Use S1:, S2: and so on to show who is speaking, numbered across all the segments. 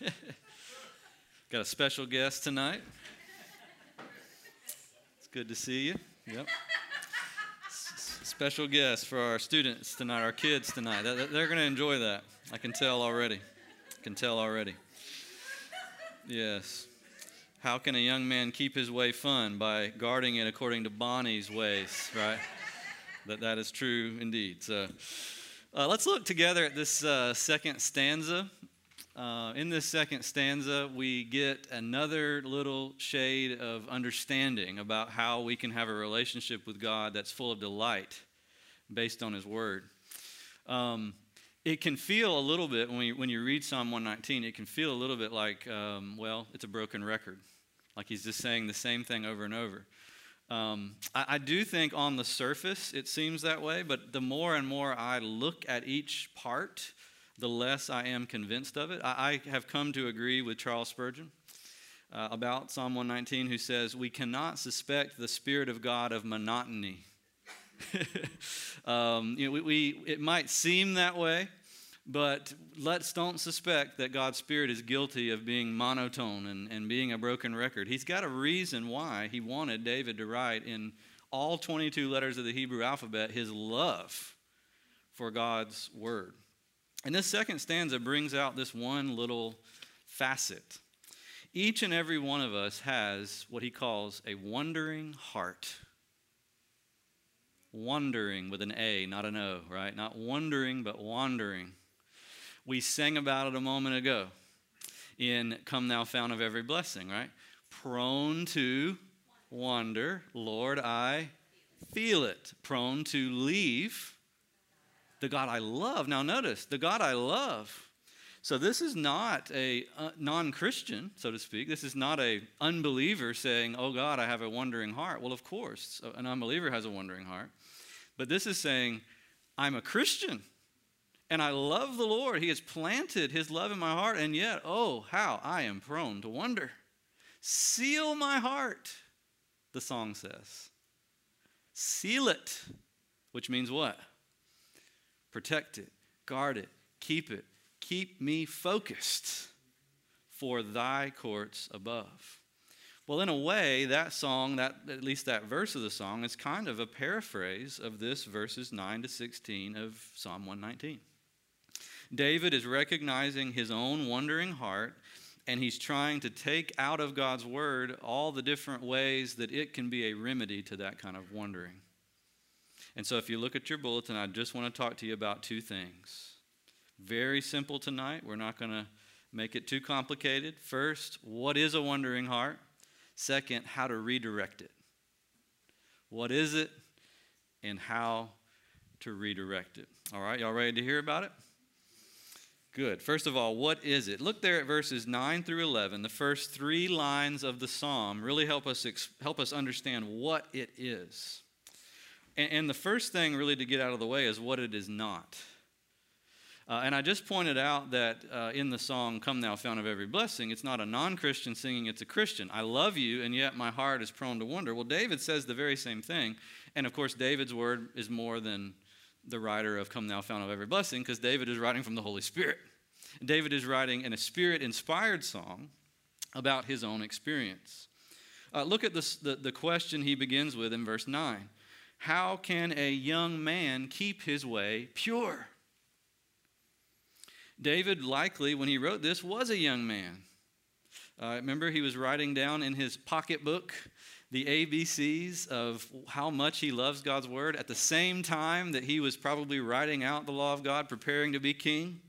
S1: Got a special guest tonight. It's good to see you. Yep. Special guest for our students tonight, our kids tonight. They're going to enjoy that. I can tell already. I can tell already. Yes. How can a young man keep his way fun? By guarding it according to Bonnie's ways, right? that, that is true indeed. So uh, let's look together at this uh, second stanza. Uh, in this second stanza, we get another little shade of understanding about how we can have a relationship with God that's full of delight based on His Word. Um, it can feel a little bit, when you, when you read Psalm 119, it can feel a little bit like, um, well, it's a broken record. Like he's just saying the same thing over and over. Um, I, I, do think on the surface it seems that way, but the more and more I look at each part, the less I am convinced of it. I, I have come to agree with Charles Spurgeon uh, about Psalm 119, who says, We cannot suspect the Spirit of God of monotony. um, you know, we, we, it might seem that way, but let's don't suspect that God's Spirit is guilty of being monotone and, and being a broken record. He's got a reason why he wanted David to write in all 22 letters of the Hebrew alphabet his love for God's Word. And this second stanza brings out this one little facet. Each and every one of us has what he calls a wondering heart. Wondering with an A, not an O, right? Not wondering, but wandering. We sang about it a moment ago in Come Thou Fount of Every Blessing, right? Prone to wander, Lord, I feel it. Prone to leave the God I love. Now, notice, the God I love. So this is not a uh, non-Christian, so to speak. This is not a unbeliever saying, "Oh God, I have a wandering heart." Well, of course, an unbeliever has a wandering heart. But this is saying, "I'm a Christian and I love the Lord. He has planted his love in my heart, and yet, oh, how I am prone to wonder. Seal my heart, the song says. Seal it, which means what? Protect it, guard it, keep it, keep me focused for thy courts above. Well, in a way, that song, that at least that verse of the song, is kind of a paraphrase of this verses 9 to 16 of Psalm 119. David is recognizing his own wandering heart, and he's trying to take out of God's word all the different ways that it can be a remedy to that kind of wandering. And so, if you look at your bulletin, I just want to talk to you about two things. Very simple tonight. We're not going to make it too complicated. First, what is a wandering heart? Second, how to redirect it. What is it and how to redirect it? All right, y'all ready to hear about it? Good. First of all, what is it? Look there at verses 9 through 11. The first three lines of the psalm really help us, help us understand what it is. And, and the first thing, really, to get out of the way is what it is not. Uh, and I just pointed out that uh, in the song, Come Thou Fount of Every Blessing, it's not a non Christian singing, it's a Christian. I love you, and yet my heart is prone to wonder. Well, David says the very same thing. And of course, David's word is more than the writer of Come Thou Fount of Every Blessing, because David is writing from the Holy Spirit. David is writing in a spirit inspired song about his own experience. Uh, look at this, the, the question he begins with in verse 9 how can a young man keep his way pure? David, likely, when he wrote this, was a young man. Uh, remember, he was writing down in his pocketbook the ABCs of how much he loves God's word at the same time that he was probably writing out the law of God, preparing to be king.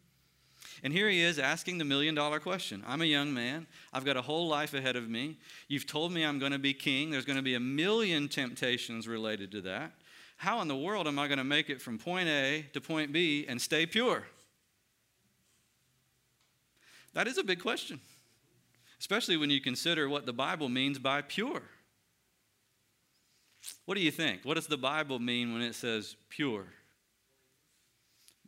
S1: And here he is asking the million dollar question I'm a young man. I've got a whole life ahead of me. You've told me I'm going to be king. There's going to be a million temptations related to that. How in the world am I going to make it from point A to point B and stay pure? That is a big question, especially when you consider what the Bible means by pure. What do you think? What does the Bible mean when it says pure?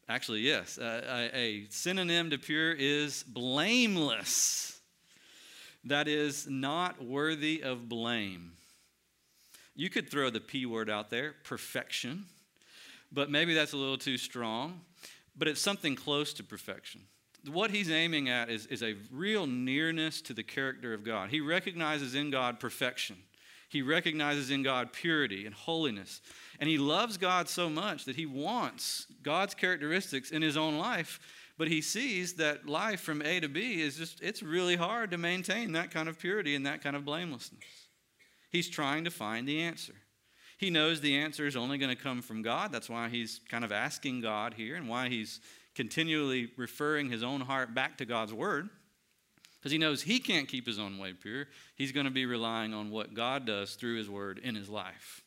S1: Actually, yes. Uh, a, a synonym to pure is blameless. That is not worthy of blame. You could throw the P word out there, perfection, but maybe that's a little too strong. But it's something close to perfection. what he's aiming at is, is a real nearness to the character of God. He recognizes in God perfection, he recognizes in God purity and holiness. And he loves God so much that he wants God's characteristics in his own life. But he sees that life from A to B is just, it's really hard to maintain that kind of purity and that kind of blamelessness. He's trying to find the answer. He knows the answer is only going to come from God. That's why he's kind of asking God here and why he's continually referring his own heart back to God's word. Because he knows he can't keep his own way pure. He's going to be relying on what God does through his word in his life.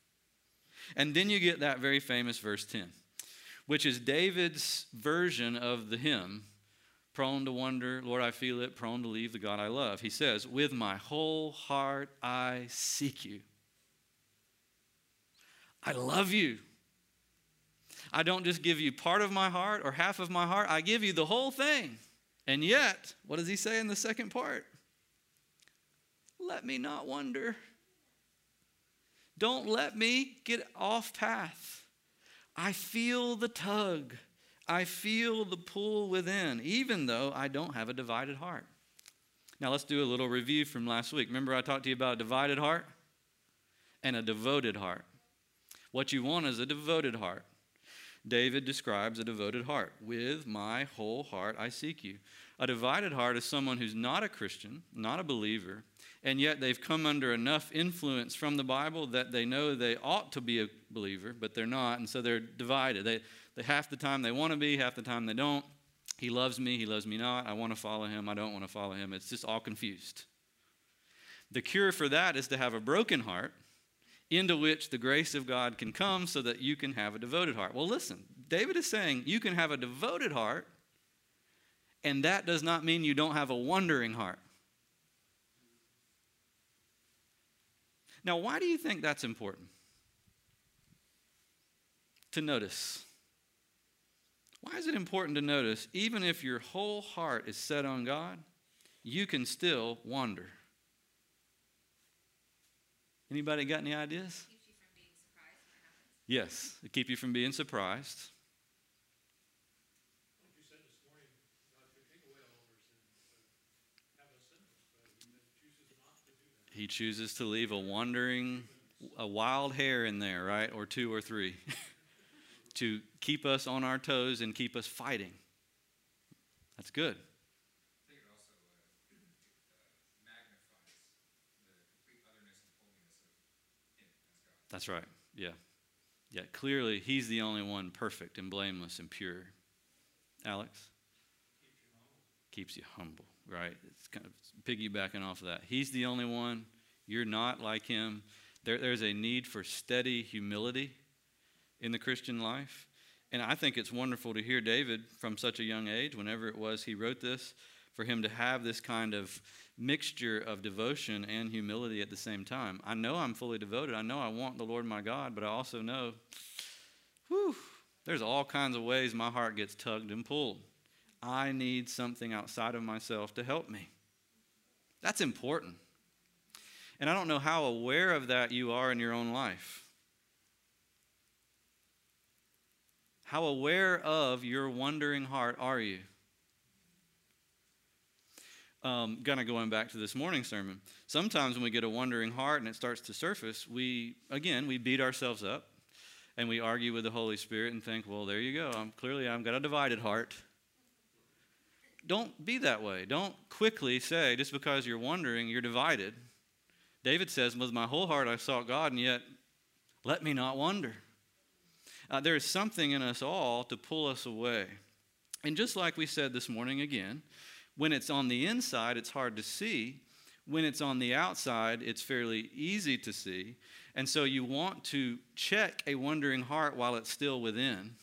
S1: And then you get that very famous verse 10, which is David's version of the hymn, prone to wonder, Lord, I feel it, prone to leave the God I love. He says, With my whole heart I seek you. I love you. I don't just give you part of my heart or half of my heart, I give you the whole thing. And yet, what does he say in the second part? Let me not wonder. Don't let me get off path. I feel the tug. I feel the pull within, even though I don't have a divided heart. Now, let's do a little review from last week. Remember, I talked to you about a divided heart and a devoted heart. What you want is a devoted heart. David describes a devoted heart. With my whole heart I seek you. A divided heart is someone who's not a Christian, not a believer, and yet they've come under enough influence from the Bible that they know they ought to be a believer, but they're not, and so they're divided. They, they half the time they want to be, half the time they don't. He loves me, he loves me not. I want to follow him, I don't want to follow him. It's just all confused. The cure for that is to have a broken heart into which the grace of God can come so that you can have a devoted heart. Well, listen, David is saying you can have a devoted heart, and that does not mean you don't have a wondering heart. Now, why do you think that's important? To notice. Why is it important to notice, even if your whole heart is set on God, you can still wander? Anybody got any ideas? Yes, to keep you from being surprised. He chooses to leave a wandering, a wild hair in there, right? Or two or three. to keep us on our toes and keep us fighting. That's good. That's right. Yeah. Yeah. Clearly, he's the only one perfect and blameless and pure. Alex? Keeps you humble right? It's kind of piggybacking off of that. He's the only one. You're not like him. There, there's a need for steady humility in the Christian life. And I think it's wonderful to hear David from such a young age, whenever it was he wrote this, for him to have this kind of mixture of devotion and humility at the same time. I know I'm fully devoted. I know I want the Lord my God, but I also know, whew, there's all kinds of ways my heart gets tugged and pulled. I need something outside of myself to help me. That's important. And I don't know how aware of that you are in your own life. How aware of your wandering heart are you? Um, kind of going back to this morning sermon. Sometimes when we get a wandering heart and it starts to surface, we, again, we beat ourselves up and we argue with the Holy Spirit and think, well, there you go. I'm, clearly, I've got a divided heart don't be that way. Don't quickly say, just because you're wondering, you're divided. David says, With my whole heart I sought God, and yet let me not wonder. Uh, there is something in us all to pull us away. And just like we said this morning again, when it's on the inside, it's hard to see. When it's on the outside, it's fairly easy to see. And so you want to check a wondering heart while it's still within.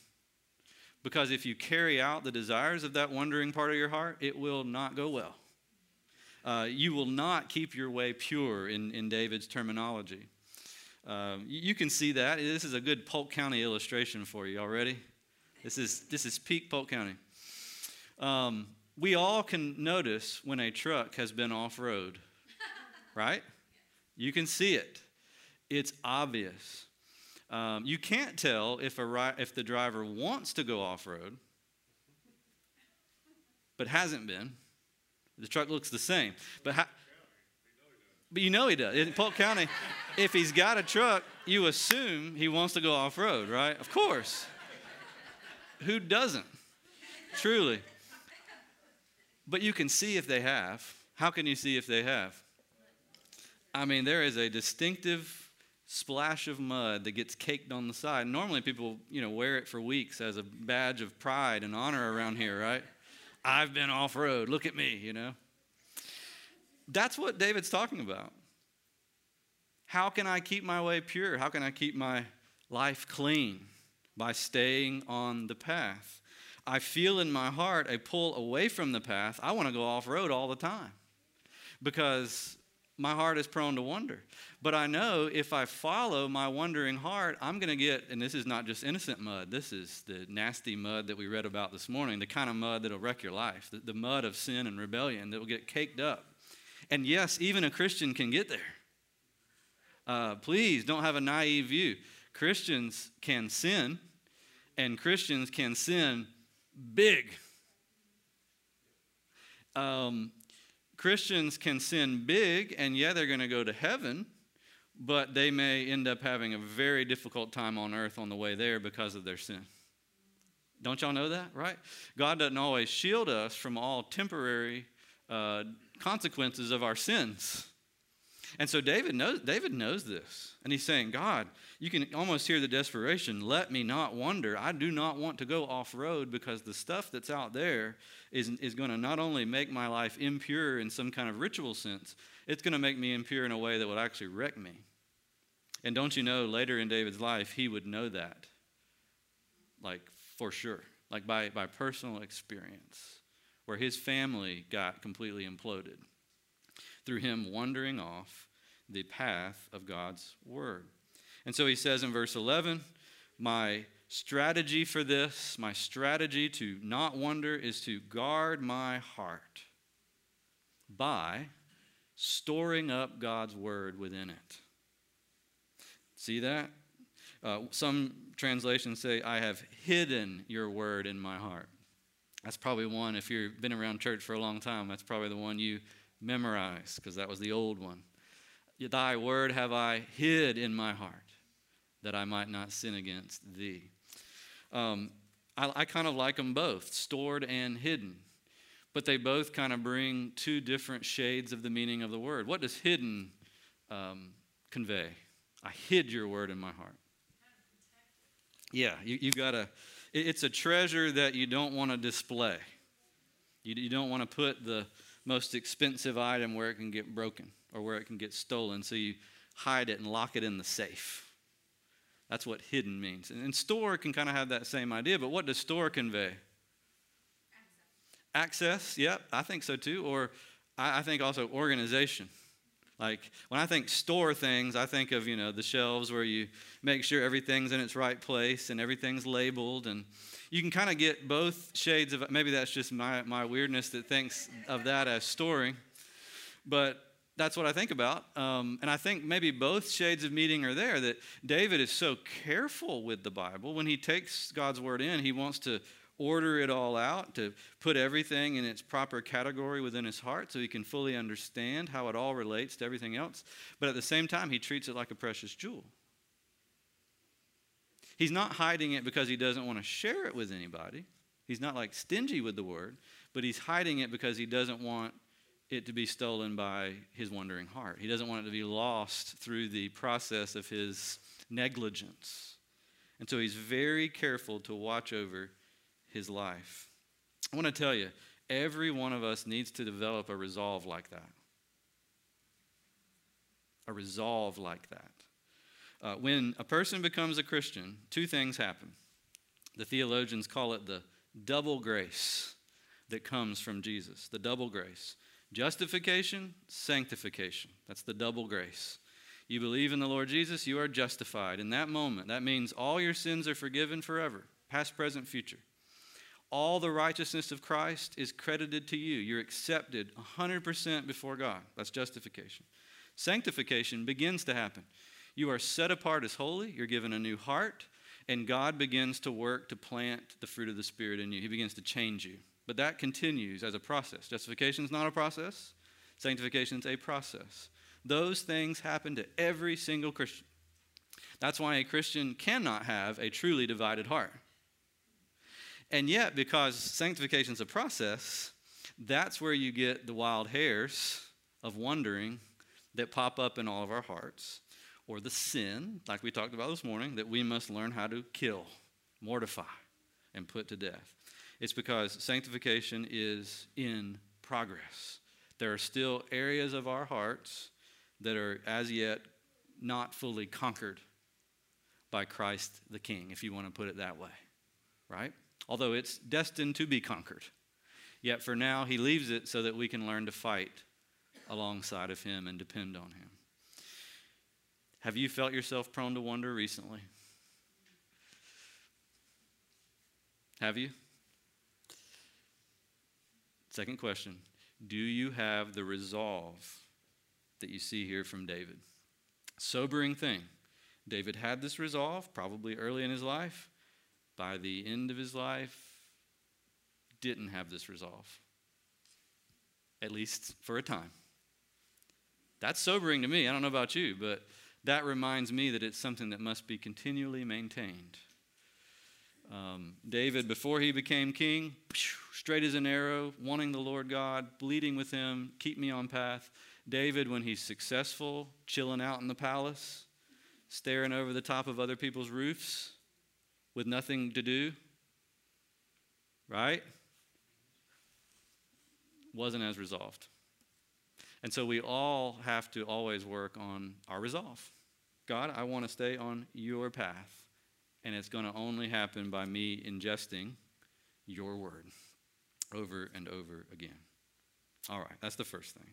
S1: Because if you carry out the desires of that wandering part of your heart, it will not go well. Uh, you will not keep your way pure in, in David's terminology. Um, you can see that. This is a good Polk County illustration for you already. This is, this is peak Polk County. Um, we all can notice when a truck has been off road, right? You can see it, it's obvious. Um, you can't tell if, a, if the driver wants to go off road, but but hasn't been. The truck looks the same. But, ha- but you know he does. In Polk County, if he's got a truck, you assume he wants to go off road, right? Of course. Who doesn't? Truly. But you can see if they have. How can you see if they have? I mean, there is a distinctive splash of mud that gets caked on the side. Normally, people, you know, wear it for weeks as a badge of pride and honor around here, right? I've been off road. Look at me, you know. That's what David's talking about. How can I keep my way pure? How can I keep my life clean? By staying on the path. I feel in my heart a pull away from the path. I want to go off road all the time because my heart is prone to wonder. But I know if I follow my wondering heart, I'm going to get, and this is not just innocent mud, this is the nasty mud that we read about this morning, the kind of mud that'll wreck your life, the, the mud of sin and rebellion that will get caked up. And yes, even a Christian can get there. Uh, please don't have a naive view. Christians can sin, and Christians can sin big. Um, Christians can sin big, and yeah, they're going to go to heaven, but they may end up having a very difficult time on earth on the way there because of their sin. Don't y'all know that, right? God doesn't always shield us from all temporary uh, consequences of our sins. And so David knows, David knows this. And he's saying, God, you can almost hear the desperation. Let me not wonder. I do not want to go off road because the stuff that's out there is, is going to not only make my life impure in some kind of ritual sense, it's going to make me impure in a way that would actually wreck me. And don't you know, later in David's life, he would know that. Like, for sure. Like, by, by personal experience, where his family got completely imploded through him wandering off the path of God's word. And so he says in verse 11, My strategy for this, my strategy to not wander, is to guard my heart by storing up God's word within it. See that? Uh, some translations say, I have hidden your word in my heart. That's probably one, if you've been around church for a long time, that's probably the one you memorize, because that was the old one. Thy word have I hid in my heart, that I might not sin against thee. Um, I, I kind of like them both, stored and hidden. But they both kind of bring two different shades of the meaning of the word. What does hidden um, convey? I hid your word in my heart. Yeah, you, you got to, it's a treasure that you don't want to display. You, you don't want to put the most expensive item where it can get broken or where it can get stolen. So you hide it and lock it in the safe. That's what hidden means. And, and store can kind of have that same idea, but what does store convey? Access. Access, yep, I think so too. Or I, I think also organization. Like when I think store things, I think of, you know, the shelves where you make sure everything's in its right place and everything's labeled. And you can kind of get both shades of, maybe that's just my, my weirdness that thinks of that as story But that's what I think about. Um, and I think maybe both shades of meaning are there that David is so careful with the Bible. When he takes God's word in, he wants to order it all out, to put everything in its proper category within his heart so he can fully understand how it all relates to everything else. But at the same time, he treats it like a precious jewel. He's not hiding it because he doesn't want to share it with anybody. He's not like stingy with the word, but he's hiding it because he doesn't want it to be stolen by his wandering heart. He doesn't want it to be lost through the process of his negligence. And so he's very careful to watch over his life. I want to tell you, every one of us needs to develop a resolve like that. A resolve like that. Uh, when a person becomes a Christian, two things happen. The theologians call it the double grace that comes from Jesus. The double grace. Justification, sanctification. That's the double grace. You believe in the Lord Jesus, you are justified. In that moment, that means all your sins are forgiven forever, past, present, future all the righteousness of Christ is credited to you. You're accepted 100% before God. That's justification. Sanctification begins to happen. You are set apart as holy, you're given a new heart, and God begins to work to plant the fruit of the Spirit in you. He begins to change you. but that continues as a process. Justification is not a process, sanctification is a process. Those things happen to every single Christian. That's why a Christian cannot have a truly divided heart. And yet, because sanctification is a process, that's where you get the wild hairs of wondering that pop up in all of our hearts, or the sin, like we talked about this morning, that we must learn how to kill, mortify, and put to death. It's because sanctification is in progress. There are still areas of our hearts that are as yet not fully conquered by Christ the King, if you want to put it that way, right? Although it's destined to be conquered. Yet for now, he leaves it so that we can learn to fight alongside of him and depend on him. Have you felt yourself prone to wonder recently? Have you? Second question Do you have the resolve that you see here from David? Sobering thing. David had this resolve probably early in his life. By the end of his life, didn't have this resolve, at least for a time. That's sobering to me. I don't know about you, but that reminds me that it's something that must be continually maintained. Um, David, before he became king, straight as an arrow, wanting the Lord God, bleeding with him, keep me on path. David, when he's successful, chilling out in the palace, staring over the top of other people's roofs with nothing to do, right? Wasn't as resolved. And so we all have to always work on our resolve. God, I want to stay on your path. And it's going to only happen by me ingesting your word over and over again. All right, that's the first thing.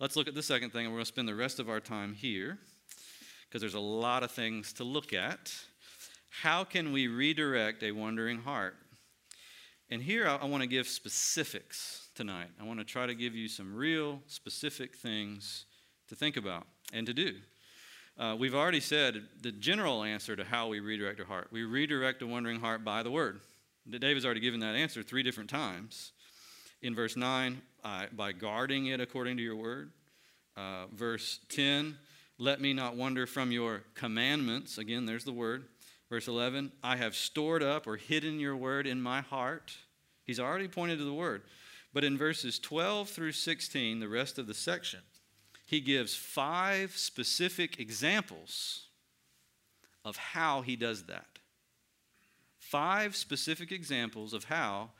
S1: Let's look at the second thing, and we're going to spend the rest of our time here because there's a lot of things to look at. How can we redirect a wandering heart? And here I, I want to give specifics tonight. I want to try to give you some real specific things to think about and to do. Uh, we've already said the general answer to how we redirect our heart. We redirect a wandering heart by the word. David's already given that answer three different times. In verse 9, uh, by guarding it according to your word. Uh, verse 10, let me not wander from your commandments. Again, there's the word. Verse 11, I have stored up or hidden your word in my heart. He's already pointed to the word. But in verses 12 through 16, the rest of the section, he gives five specific examples of how he does that. Five specific examples of how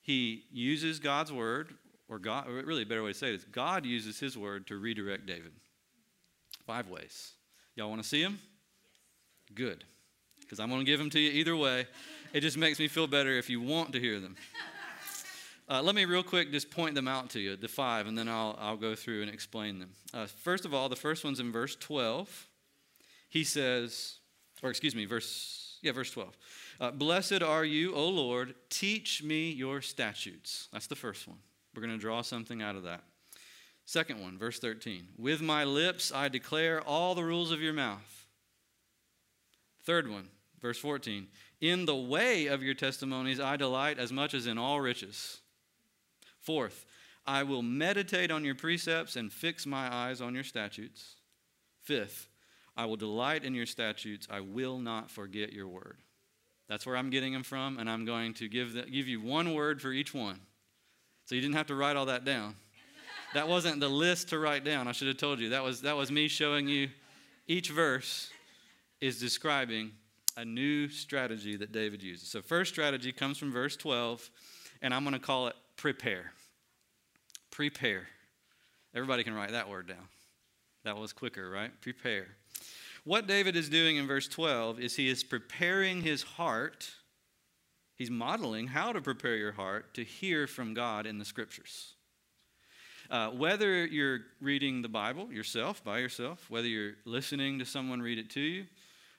S1: he uses God's word, or God, or really a better way to say it is God uses his word to redirect David. Five ways. Y'all want to see them? Good. Because I'm going to give them to you either way. It just makes me feel better if you want to hear them. Uh, let me real quick just point them out to you, the five, and then I'll, I'll go through and explain them. Uh, first of all, the first one's in verse 12. He says, or excuse me, verse, yeah, verse 12. Uh, Blessed are you, O Lord, teach me your statutes. That's the first one. We're going to draw something out of that. Second one, verse 13. With my lips I declare all the rules of your mouth. Third one, verse 14. In the way of your testimonies I delight as much as in all riches. Fourth, I will meditate on your precepts and fix my eyes on your statutes. Fifth, I will delight in your statutes. I will not forget your word. That's where I'm getting them from, and I'm going to give, the, give you one word for each one. So you didn't have to write all that down. That wasn't the list to write down. I should have told you. That was, that was me showing you each verse is describing a new strategy that David uses. So, first strategy comes from verse 12, and I'm going to call it prepare. Prepare. Everybody can write that word down. That was quicker, right? Prepare. What David is doing in verse 12 is he is preparing his heart. He's modeling how to prepare your heart to hear from God in the scriptures. Uh, whether you're reading the Bible yourself, by yourself, whether you're listening to someone read it to you,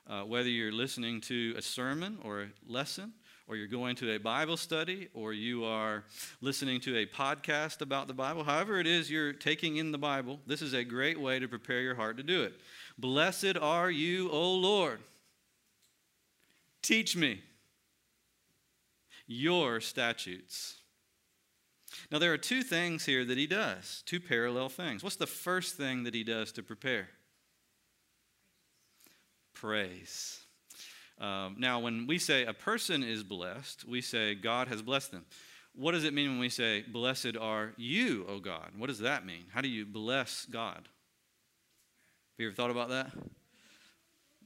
S1: uh, whether you're listening to a sermon or a lesson, or you're going to a Bible study, or you are listening to a podcast about the Bible, however it is you're taking in the Bible, this is a great way to prepare your heart to do it. Blessed are you, O Lord. Teach me your statutes. Now, there are two things here that he does, two parallel things. What's the first thing that he does to prepare? Praise. Um, now, when we say a person is blessed, we say God has blessed them. What does it mean when we say, Blessed are you, O God? What does that mean? How do you bless God? Have you ever thought about that?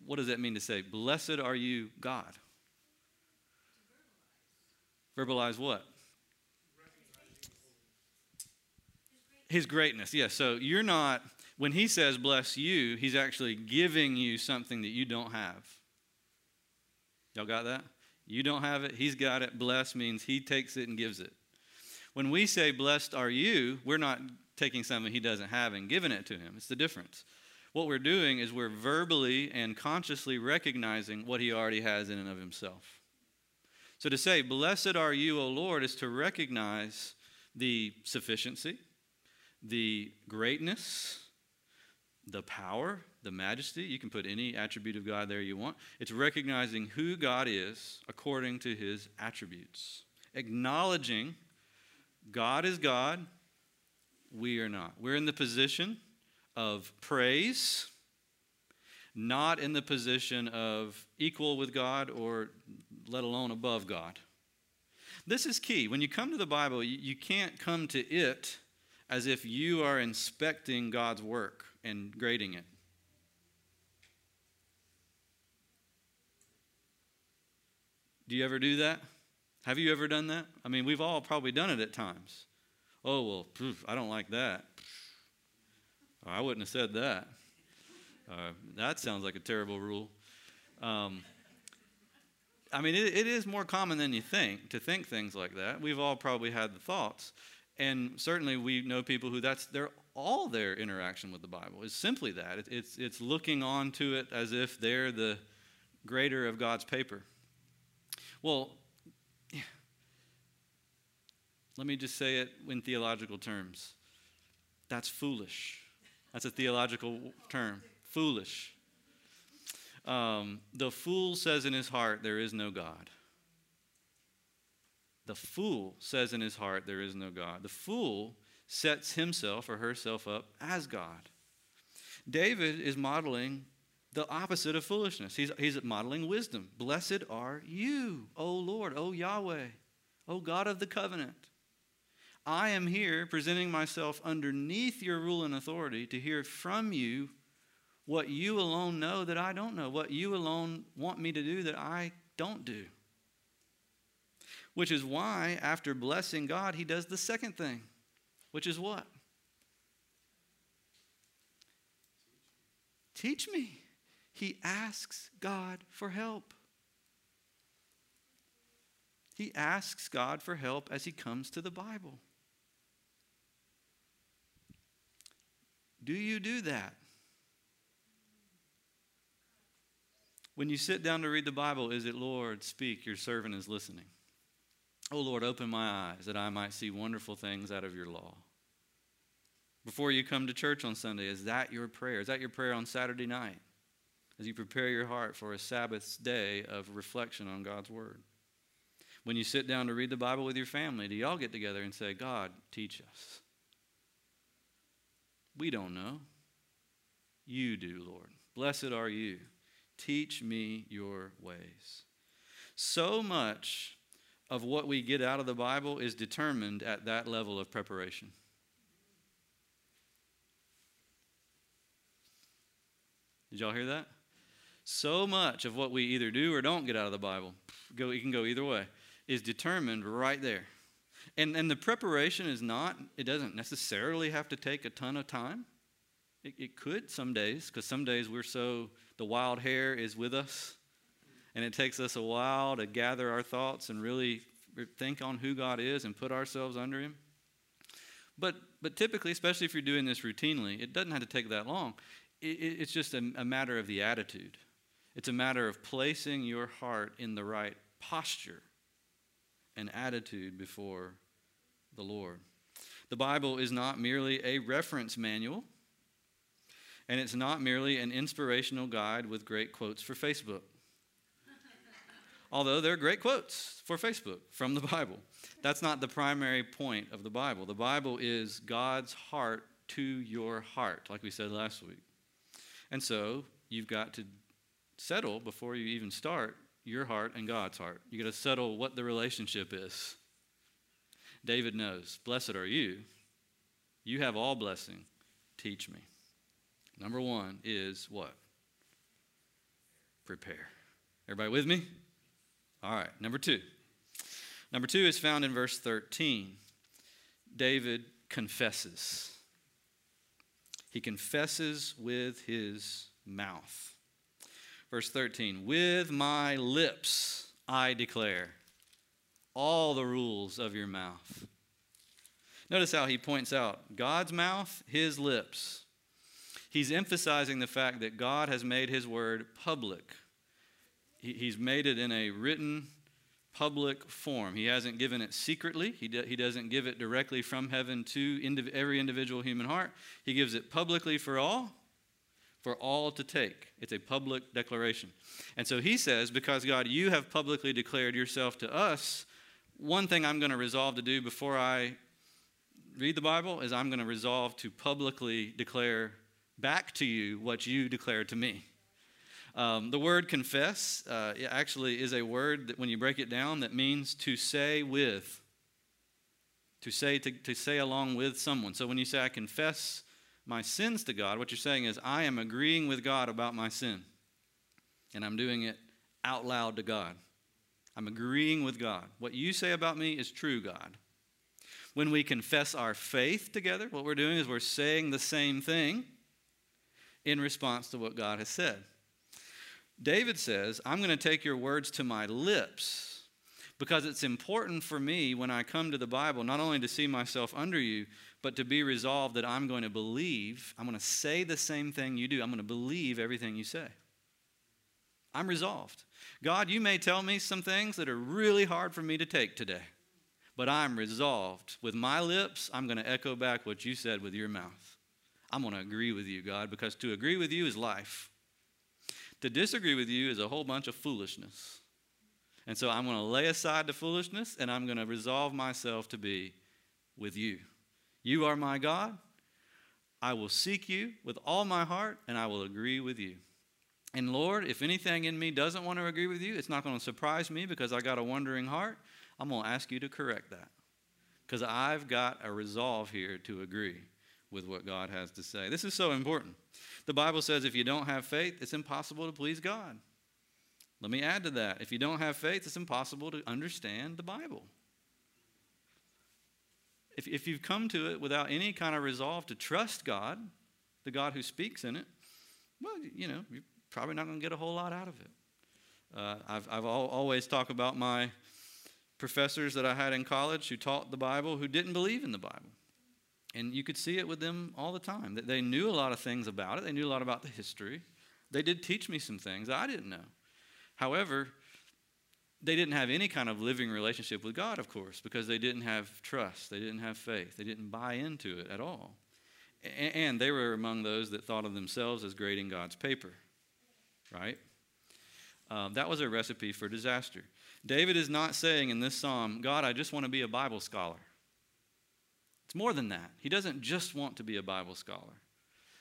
S1: What does that mean to say, Blessed are you, God? Verbalize what? His greatness, yes. Yeah, so you're not, when he says bless you, he's actually giving you something that you don't have. Y'all got that? You don't have it, he's got it. Bless means he takes it and gives it. When we say blessed are you, we're not taking something he doesn't have and giving it to him. It's the difference. What we're doing is we're verbally and consciously recognizing what he already has in and of himself. So to say, Blessed are you, O Lord, is to recognize the sufficiency, the greatness, the power, the majesty. You can put any attribute of God there you want. It's recognizing who God is according to his attributes, acknowledging God is God, we are not. We're in the position of praise, not in the position of equal with God or let alone above God. This is key. When you come to the Bible, you can't come to it as if you are inspecting God's work and grading it. Do you ever do that? Have you ever done that? I mean, we've all probably done it at times. Oh, well, poof, I don't like that. I wouldn't have said that. Uh, that sounds like a terrible rule. Um, I mean, it, it is more common than you think to think things like that. We've all probably had the thoughts. And certainly we know people who that's their all their interaction with the Bible is simply that. It, it's, it's looking on to it as if they're the greater of God's paper. Well, let me just say it in theological terms. That's foolish. That's a theological term. Foolish. Um, the fool says in his heart, There is no God. The fool says in his heart, There is no God. The fool sets himself or herself up as God. David is modeling the opposite of foolishness. He's, he's modeling wisdom. Blessed are you, O Lord, O Yahweh, O God of the covenant. I am here presenting myself underneath your rule and authority to hear from you what you alone know that I don't know, what you alone want me to do that I don't do. Which is why, after blessing God, he does the second thing, which is what? Teach me. He asks God for help. He asks God for help as he comes to the Bible. Do you do that? When you sit down to read the Bible, is it, Lord, speak, your servant is listening? Oh, Lord, open my eyes that I might see wonderful things out of your law. Before you come to church on Sunday, is that your prayer? Is that your prayer on Saturday night? As you prepare your heart for a Sabbath day of reflection on God's Word. When you sit down to read the Bible with your family, do y'all get together and say, God, teach us? We don't know. You do, Lord. Blessed are you. Teach me your ways. So much of what we get out of the Bible is determined at that level of preparation. Did y'all hear that? So much of what we either do or don't get out of the Bible, go, it can go either way, is determined right there. And, and the preparation is not, it doesn't necessarily have to take a ton of time. It, it could some days, because some days we're so, the wild hair is with us, and it takes us a while to gather our thoughts and really think on who God is and put ourselves under Him. But, but typically, especially if you're doing this routinely, it doesn't have to take that long. It, it, it's just a, a matter of the attitude. It's a matter of placing your heart in the right posture and attitude before the Lord. The Bible is not merely a reference manual, and it's not merely an inspirational guide with great quotes for Facebook. Although they're great quotes for Facebook from the Bible. That's not the primary point of the Bible. The Bible is God's heart to your heart, like we said last week. And so you've got to settle before you even start your heart and God's heart. You got to settle what the relationship is. David knows, Blessed are you. You have all blessing. Teach me. Number one is what? Prepare. Everybody with me? All right, number two. Number two is found in verse 13. David confesses. He confesses with his mouth. Verse 13 With my lips I declare all the rules of your mouth. Notice how he points out God's mouth, his lips. He's emphasizing the fact that God has made his word public he's made it in a written public form. He hasn't given it secretly. He, he doesn't give it directly from heaven to indiv- every individual human heart. He gives it publicly for all, for all to take. It's a public declaration. And so he says, Because God, you have publicly declared yourself to us, one thing I'm going to resolve to do before I read the Bible is I'm going to resolve to publicly declare back to you what you declared to me. Um, the word confess uh, actually is a word that, when you break it down, that means to say with, to say to, to say along with someone. So when you say I confess my sins to God, what you're saying is I am agreeing with God about my sin, and I'm doing it out loud to God. I'm agreeing with God. What you say about me is true, God. When we confess our faith together, what we're doing is we're saying the same thing in response to what God has said. David says, I'm going to take your words to my lips because it's important for me when I come to the Bible not only to see myself under you, but to be resolved that I'm going to believe, I'm going to say the same thing you do. I'm going to believe everything you say. I'm resolved. God, you may tell me some things that are really hard for me to take today, but I'm resolved. With my lips, I'm going to echo back what you said with your mouth. I'm going to agree with you, God, because to agree with you is life. To disagree with you is a whole bunch of foolishness. And so I'm going to lay aside the foolishness and I'm going to resolve myself to be with you. You are my God. I will seek you with all my heart and I will agree with you. And Lord, if anything in me doesn't want to agree with you, it's not going to surprise me because I got a wondering heart. I'm going to ask you to correct that because I've got a resolve here to agree with what God has to say. This is so important. The Bible says if you don't have faith, it's impossible to please God. Let me add to that. If you don't have faith, it's impossible to understand the Bible. If, if you've come to it without any kind of resolve to trust God, the God who speaks in it, well, you know, you're probably not going to get a whole lot out of it. Uh, I've, I've always talked about my professors that I had in college who taught the Bible who didn't believe in the Bible. And you could see it with them all the time. That they knew a lot of things about it. They knew a lot about the history. They did teach me some things I didn't know. However, they didn't have any kind of living relationship with God, of course, because they didn't have trust. They didn't have faith. They didn't buy into it at all. And they were among those that thought of themselves as grading God's paper, right? Um, that was a recipe for disaster. David is not saying in this psalm, God, I just want to be a Bible scholar. It's more than that. He doesn't just want to be a Bible scholar,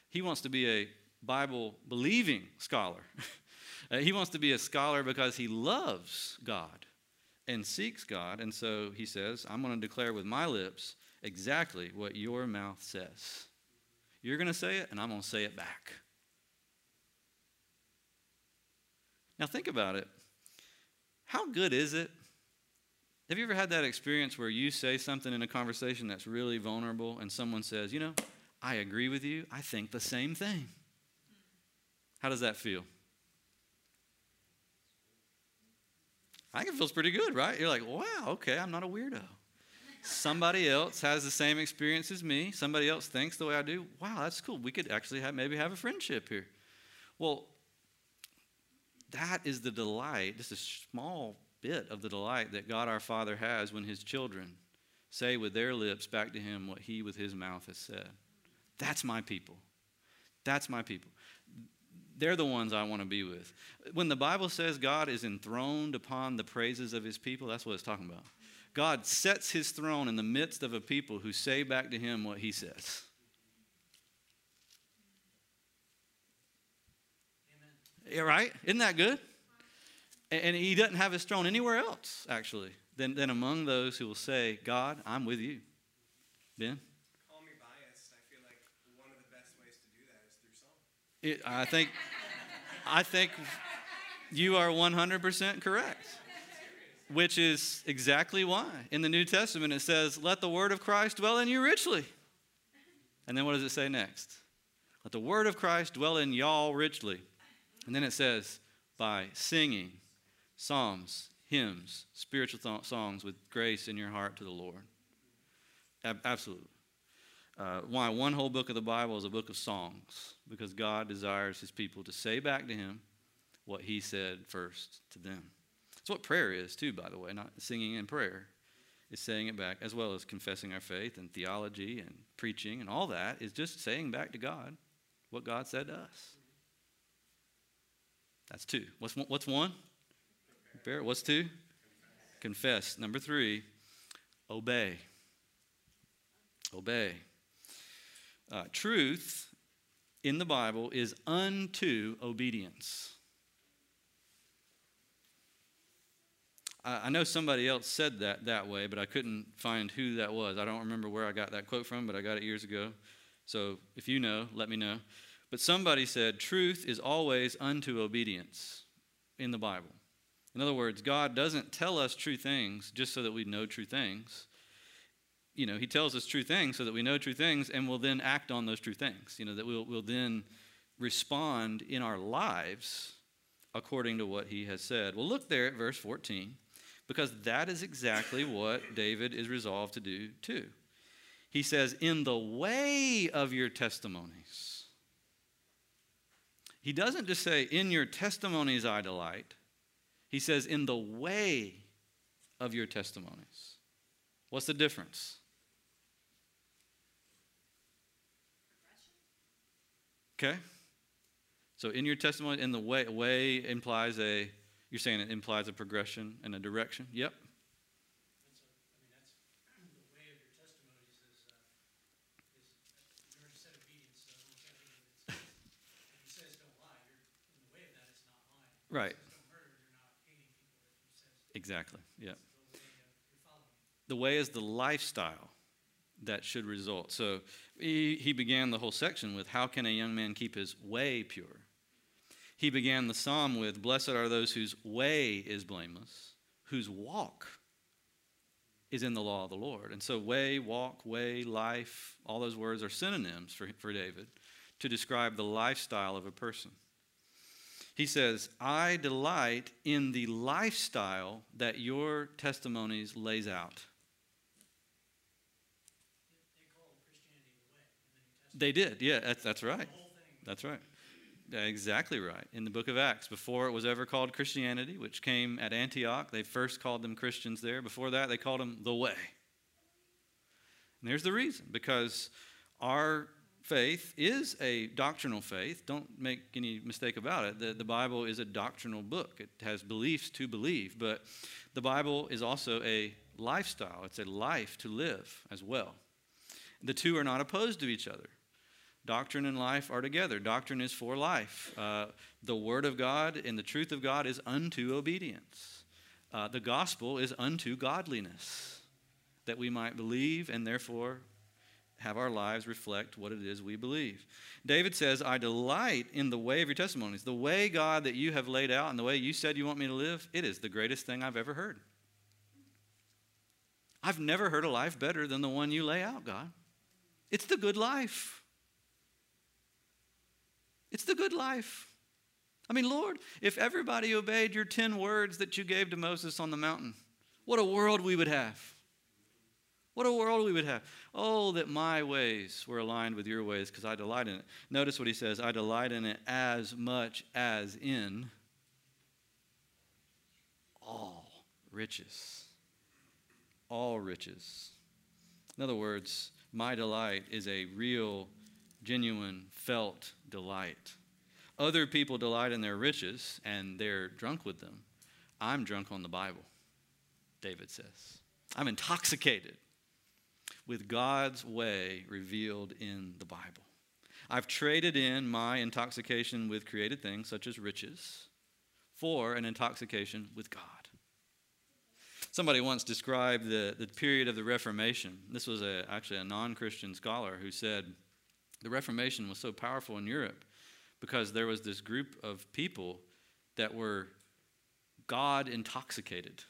S1: he wants to be a Bible believing scholar. Uh, he wants to be a scholar because he loves God and seeks God. And so he says, I'm going to declare with my lips exactly what your mouth says. You're going to say it, and I'm going to say it back. Now, think about it. How good is it have you ever had that experience where you say something in a conversation that's really vulnerable and someone says, you know, I agree with you, I think the same thing? How does that feel? I think it feels pretty good, right? You're like, wow, okay, I'm not a weirdo. Somebody else has the same experience as me. Somebody else thinks the way I do. Wow, that's cool. We could actually have, maybe have a friendship here. Well, that is the delight, just a small bit of the delight that God our Father has when his children say with their lips back to him what he with his mouth has said. That's my people. That's my people. they're the ones I want to be with. When the Bible says God is enthroned upon the praises of his people, that's what it's talking about. God sets his throne in the midst of a people who say back to him what he says. Amen. Yeah, right? Isn't that good? And he doesn't have his throne anywhere else, actually, than, than among those who will say, God, I'm with you. Ben?
S2: Call me biased. I feel like one of the best ways to do that is through song.
S1: It, I think, I think you are 100% correct. Which is exactly why in the New Testament it says, Let the word of Christ dwell in you richly. And then what does it say next? Let the word of Christ dwell in y'all richly. And then it says, By singing psalms, hymns, spiritual th- songs with grace in your heart to the Lord. Ab- absolutely. Uh, why one whole book of the Bible is a book of songs? Because God desires his people to say back to him what he said first to them. That's what prayer is, too, by the way, not singing in prayer. Is saying it back, as well as confessing our faith and theology and preaching and all that, is just saying back to God what God said to us. That's two. What's one? What's one? Compare. What's two? Confess. Number three, obey. Obey. Uh, truth in the Bible is unto obedience. I know somebody else said that that way, but I couldn't find who that was. I don't remember where I got that quote from, but I got it years ago. So if you know, let me know. But somebody said, truth is always unto obedience in the Bible. In other words, God doesn't tell us true things just so that we know true things. You know, He tells us true things so that we know true things and we'll then act on those true things. You know, that we'll, we'll then respond in our lives according to what He has said. Well, look there at verse 14 because that is exactly what David is resolved to do too. He says, In the way of your testimonies. He doesn't just say, In your testimonies I delight. He says, In the way of your testimonies. What's the difference? Okay? So, in your testimony, in the way, way implies a you're saying it implies a progression and a direction? Yep. Right. Exactly. Yeah. The way is the lifestyle that should result. So he, he began the whole section with How can a young man keep his way pure? He began the psalm with Blessed are those whose way is blameless, whose walk is in the law of the Lord. And so, way, walk, way, life, all those words are synonyms for, for David to describe the lifestyle of a person. He says, I delight in the lifestyle that your testimonies lays out. They did, yeah, that's, that's right. That's right. Exactly right. In the book of Acts, before it was ever called Christianity, which came at Antioch, they first called them Christians there. Before that, they called them the way. And there's the reason because our faith is a doctrinal faith. Don't make any mistake about it. The, the Bible is a doctrinal book, it has beliefs to believe, but the Bible is also a lifestyle, it's a life to live as well. The two are not opposed to each other. Doctrine and life are together. Doctrine is for life. Uh, the Word of God and the truth of God is unto obedience. Uh, the gospel is unto godliness, that we might believe and therefore have our lives reflect what it is we believe. David says, I delight in the way of your testimonies. The way, God, that you have laid out and the way you said you want me to live, it is the greatest thing I've ever heard. I've never heard a life better than the one you lay out, God. It's the good life. It's the good life. I mean, Lord, if everybody obeyed your 10 words that you gave to Moses on the mountain, what a world we would have. What a world we would have. Oh, that my ways were aligned with your ways because I delight in it. Notice what he says I delight in it as much as in all riches. All riches. In other words, my delight is a real, genuine, felt delight. other people delight in their riches and they're drunk with them. I'm drunk on the Bible, David says. I'm intoxicated with God's way revealed in the Bible. I've traded in my intoxication with created things, such as riches, for an intoxication with God. Somebody once described the, the period of the Reformation. This was a, actually a non Christian scholar who said the Reformation was so powerful in Europe because there was this group of people that were God intoxicated,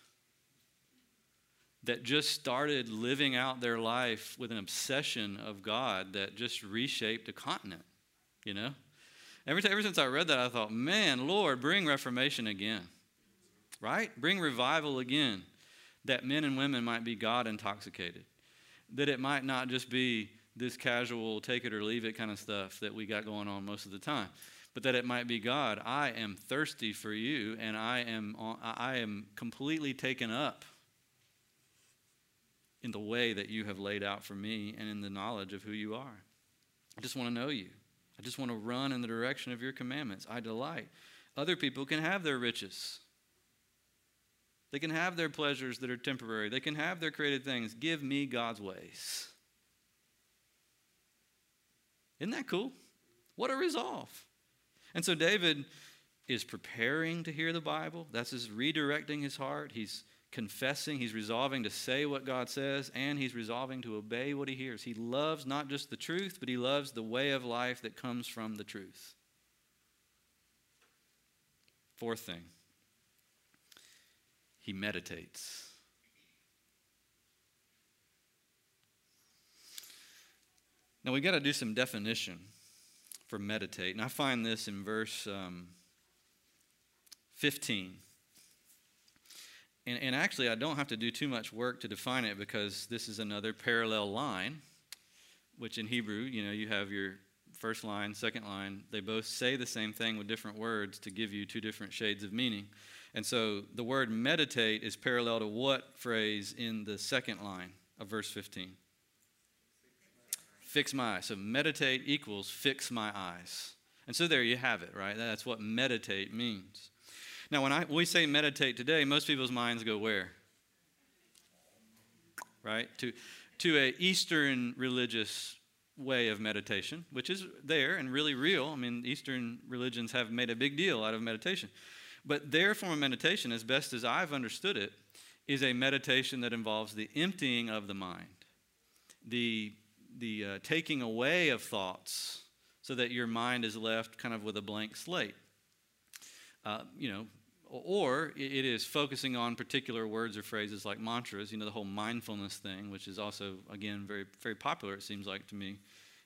S1: that just started living out their life with an obsession of God that just reshaped a continent, you know? Ever, ever since I read that, I thought, man, Lord, bring Reformation again, right? Bring revival again that men and women might be God intoxicated, that it might not just be this casual take it or leave it kind of stuff that we got going on most of the time, but that it might be God, I am thirsty for you and I am, I am completely taken up in the way that you have laid out for me and in the knowledge of who you are. I just want to know you. I just want to run in the direction of your commandments. I delight. Other people can have their riches. They can have their pleasures that are temporary. They can have their created things. Give me God's ways. Isn't that cool? What a resolve. And so David is preparing to hear the Bible. That's his redirecting his heart. He's confessing, he's resolving to say what God says, and he's resolving to obey what he hears. He loves not just the truth, but he loves the way of life that comes from the truth. Fourth thing he meditates. Now we've got to do some definition for meditate. And I find this in verse um, 15. And, and actually, I don't have to do too much work to define it because this is another parallel line, which in Hebrew, you know, you have your first line, second line. They both say the same thing with different words to give you two different shades of meaning. And so the word meditate is parallel to what phrase in the second line of verse 15? Fix my eyes. So meditate equals fix my eyes. And so there you have it, right? That's what meditate means. Now, when, I, we say meditate today, most people's minds go where? Right? To, to a Eastern religious way of meditation, which is there and really real. I mean, Eastern religions have made a big deal out of meditation. But their form of meditation, as best as I've understood it, is a meditation that involves the emptying of the mind, the, the uh, taking away of thoughts so that your mind is left kind of with a blank slate. Uh, you know, or it is focusing on particular words or phrases like mantras, you know, the whole mindfulness thing, which is also, again, very, very popular, it seems like to me,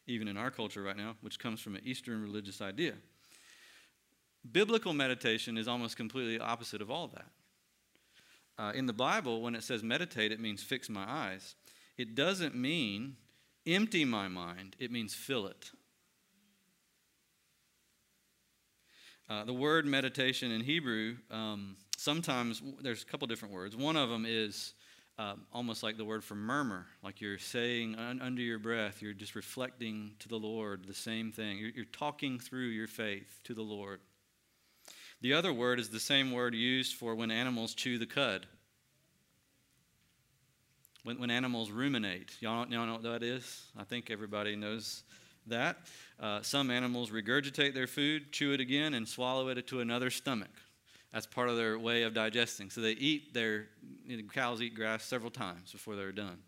S1: even in our culture right now, which comes from an Eastern religious idea. Biblical meditation is almost completely opposite of all that. Uh, in the Bible, when it says meditate, it means fix my eyes. It doesn't mean empty my mind, it means fill it. Uh, the word meditation in Hebrew, um, sometimes there's a couple different words. One of them is uh, almost like the word for murmur, like you're saying un- under your breath, you're just reflecting to the Lord the same thing. You're, you're talking through your faith to the Lord. The other word is the same word used for when animals chew the cud. When, when animals ruminate. Y'all, y'all know what that is? I think everybody knows that. Uh, some animals regurgitate their food, chew it again, and swallow it to another stomach. That's part of their way of digesting. So they eat their, you know, cows eat grass several times before they're done.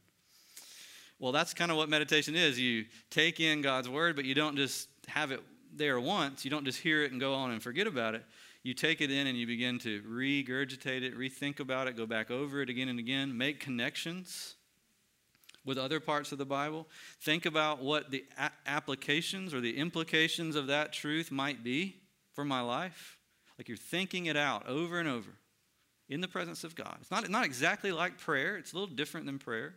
S1: Well, that's kind of what meditation is. You take in God's word, but you don't just have it there once. You don't just hear it and go on and forget about it you take it in and you begin to regurgitate it, rethink about it, go back over it again and again, make connections with other parts of the Bible. Think about what the a- applications or the implications of that truth might be for my life. Like you're thinking it out over and over in the presence of God. It's not, not exactly like prayer, it's a little different than prayer.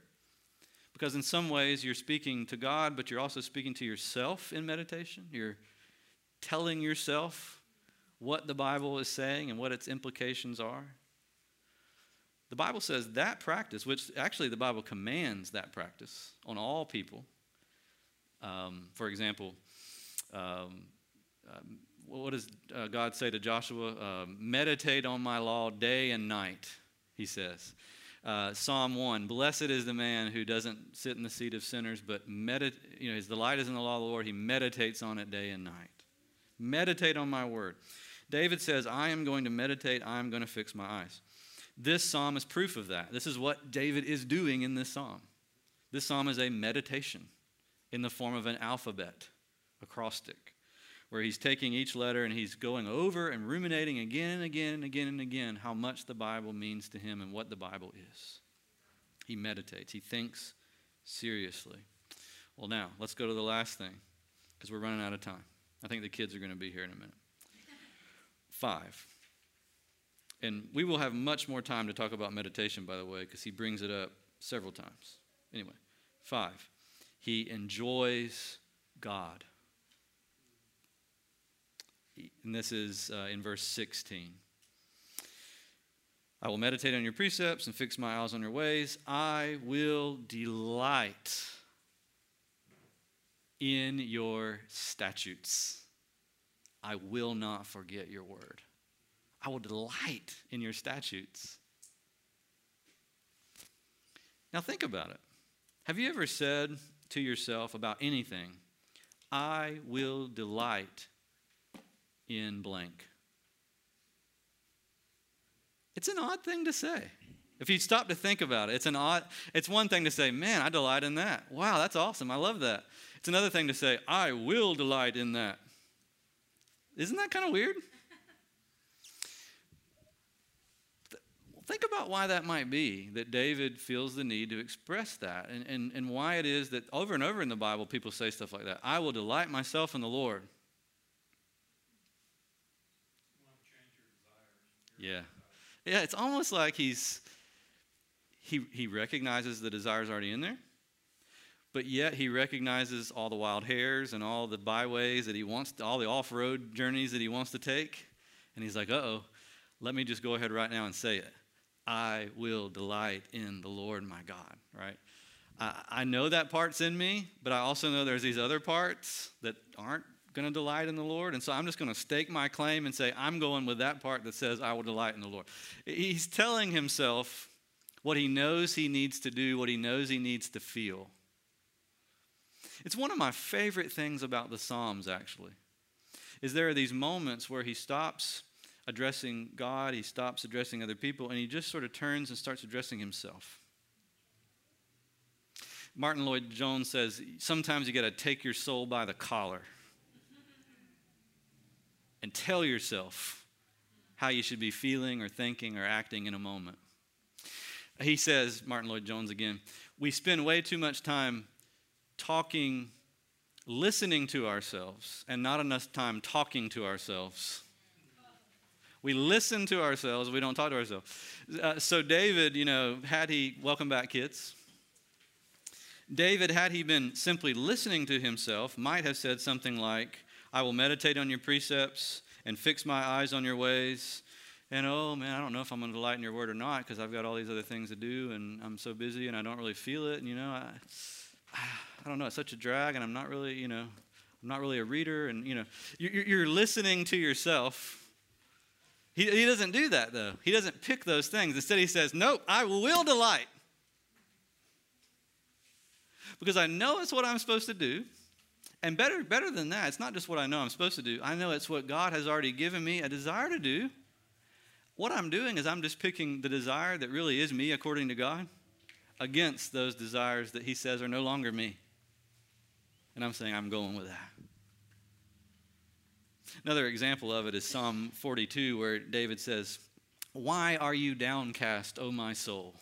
S1: Because in some ways you're speaking to God, but you're also speaking to yourself in meditation. You're telling yourself what the Bible is saying and what its implications are. The Bible says that practice, which actually the Bible commands that practice on all people. Um, for example, um, um, what does uh, God say to Joshua? Uh, Meditate on my law day and night, he says. Uh, Psalm 1 Blessed is the man who doesn't sit in the seat of sinners, but medit- you know, his delight is in the law of the Lord. He meditates on it day and night. Meditate on my word. David says, I am going to meditate, I am going to fix my eyes. This psalm is proof of that. This is what David is doing in this psalm. This psalm is a meditation in the form of an alphabet, acrostic, where he's taking each letter and he's going over and ruminating again and again and again and again how much the Bible means to him and what the Bible is. He meditates, he thinks seriously. Well, now, let's go to the last thing because we're running out of time. I think the kids are going to be here in a minute. Five. And we will have much more time to talk about meditation, by the way, because he brings it up several times. Anyway, five. He enjoys God. And this is uh, in verse 16. I will meditate on your precepts and fix my eyes on your ways. I will delight in your statutes. I will not forget your word. I will delight in your statutes. Now, think about it. Have you ever said to yourself about anything, I will delight in blank? It's an odd thing to say. If you stop to think about it, it's an odd, it's one thing to say, man, I delight in that. Wow, that's awesome. I love that. It's another thing to say, I will delight in that. Isn't that kind of weird? Think about why that might be, that David feels the need to express that, and, and, and why it is that over and over in the Bible people say stuff like that. I will delight myself in the Lord. Yeah. Yeah, it's almost like he's he he recognizes the desires already in there, but yet he recognizes all the wild hares and all the byways that he wants, to, all the off-road journeys that he wants to take, and he's like, "Uh-oh, let me just go ahead right now and say it. I will delight in the Lord my God." Right? I, I know that part's in me, but I also know there's these other parts that aren't going to delight in the Lord. And so I'm just going to stake my claim and say, I'm going with that part that says, I will delight in the Lord. He's telling himself what he knows he needs to do, what he knows he needs to feel. It's one of my favorite things about the Psalms, actually, is there are these moments where he stops addressing God, he stops addressing other people, and he just sort of turns and starts addressing himself. Martyn Lloyd-Jones says, sometimes you got to take your soul by the collar and tell yourself how you should be feeling or thinking or acting in a moment. He says, Martyn Lloyd-Jones again, we spend way too much time talking, listening to ourselves, and not enough time talking to ourselves. We listen to ourselves, we don't talk to ourselves. Uh, so, David, you know, had he, welcome back, kids. David, had he been simply listening to himself, might have said something like, I will meditate on your precepts and fix my eyes on your ways. And oh man, I don't know if I'm going to delight in your word or not because I've got all these other things to do and I'm so busy and I don't really feel it. And you know, I, I don't know, it's such a drag and I'm not really, you know, I'm not really a reader. And you know, you're listening to yourself. He, he doesn't do that though. He doesn't pick those things. Instead, he says, Nope, I will delight. Because I know it's what I'm supposed to do. And better, better than that, it's not just what I know I'm supposed to do. I know it's what God has already given me a desire to do. What I'm doing is I'm just picking the desire that really is me according to God against those desires that He says are no longer me. And I'm saying I'm going with that. Another example of it is Psalm 42, where David says, Why are you downcast, O my soul?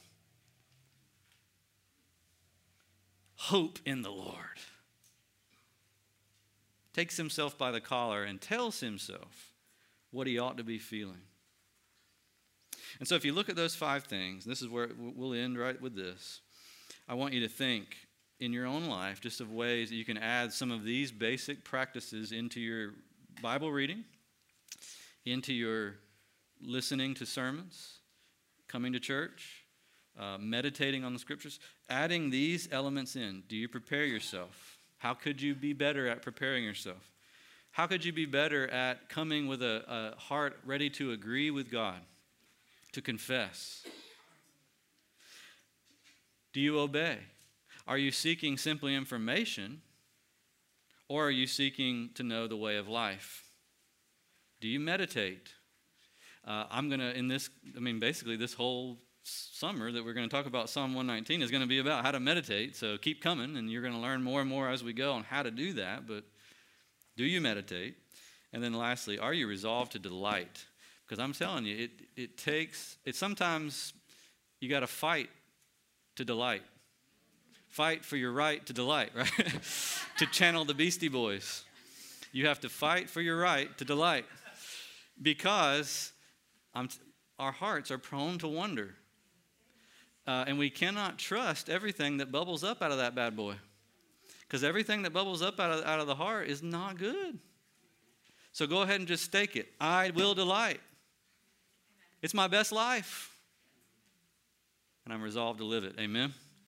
S1: Hope in the Lord takes himself by the collar and tells himself what he ought to be feeling. And so, if you look at those five things, this is where we'll end right with this. I want you to think in your own life just of ways that you can add some of these basic practices into your Bible reading, into your listening to sermons, coming to church, uh, meditating on the scriptures, adding these elements in. Do you prepare yourself? How could you be better at preparing yourself? How could you be better at coming with a, a heart ready to agree with God, to confess? Do you obey? Are you seeking simply information, or are you seeking to know the way of life? Do you meditate? Uh, I'm going to, in this, I mean, basically, this whole summer that we're going to talk about Psalm 119 is going to be about how to meditate. So keep coming, and you're going to learn more and more as we go on how to do that. But do you meditate? And then lastly, are you resolved to delight? Because I'm telling you, it, it takes, it sometimes you got to fight to delight. Fight for your right to delight, right? to channel the Beastie Boys. You have to fight for your right to delight because t- our hearts are prone to wonder. Uh, and we cannot trust everything that bubbles up out of that bad boy. Because everything that bubbles up out of, out of the heart is not good. So go ahead and just stake it. I will delight. It's my best life. And I'm resolved to live it. Amen.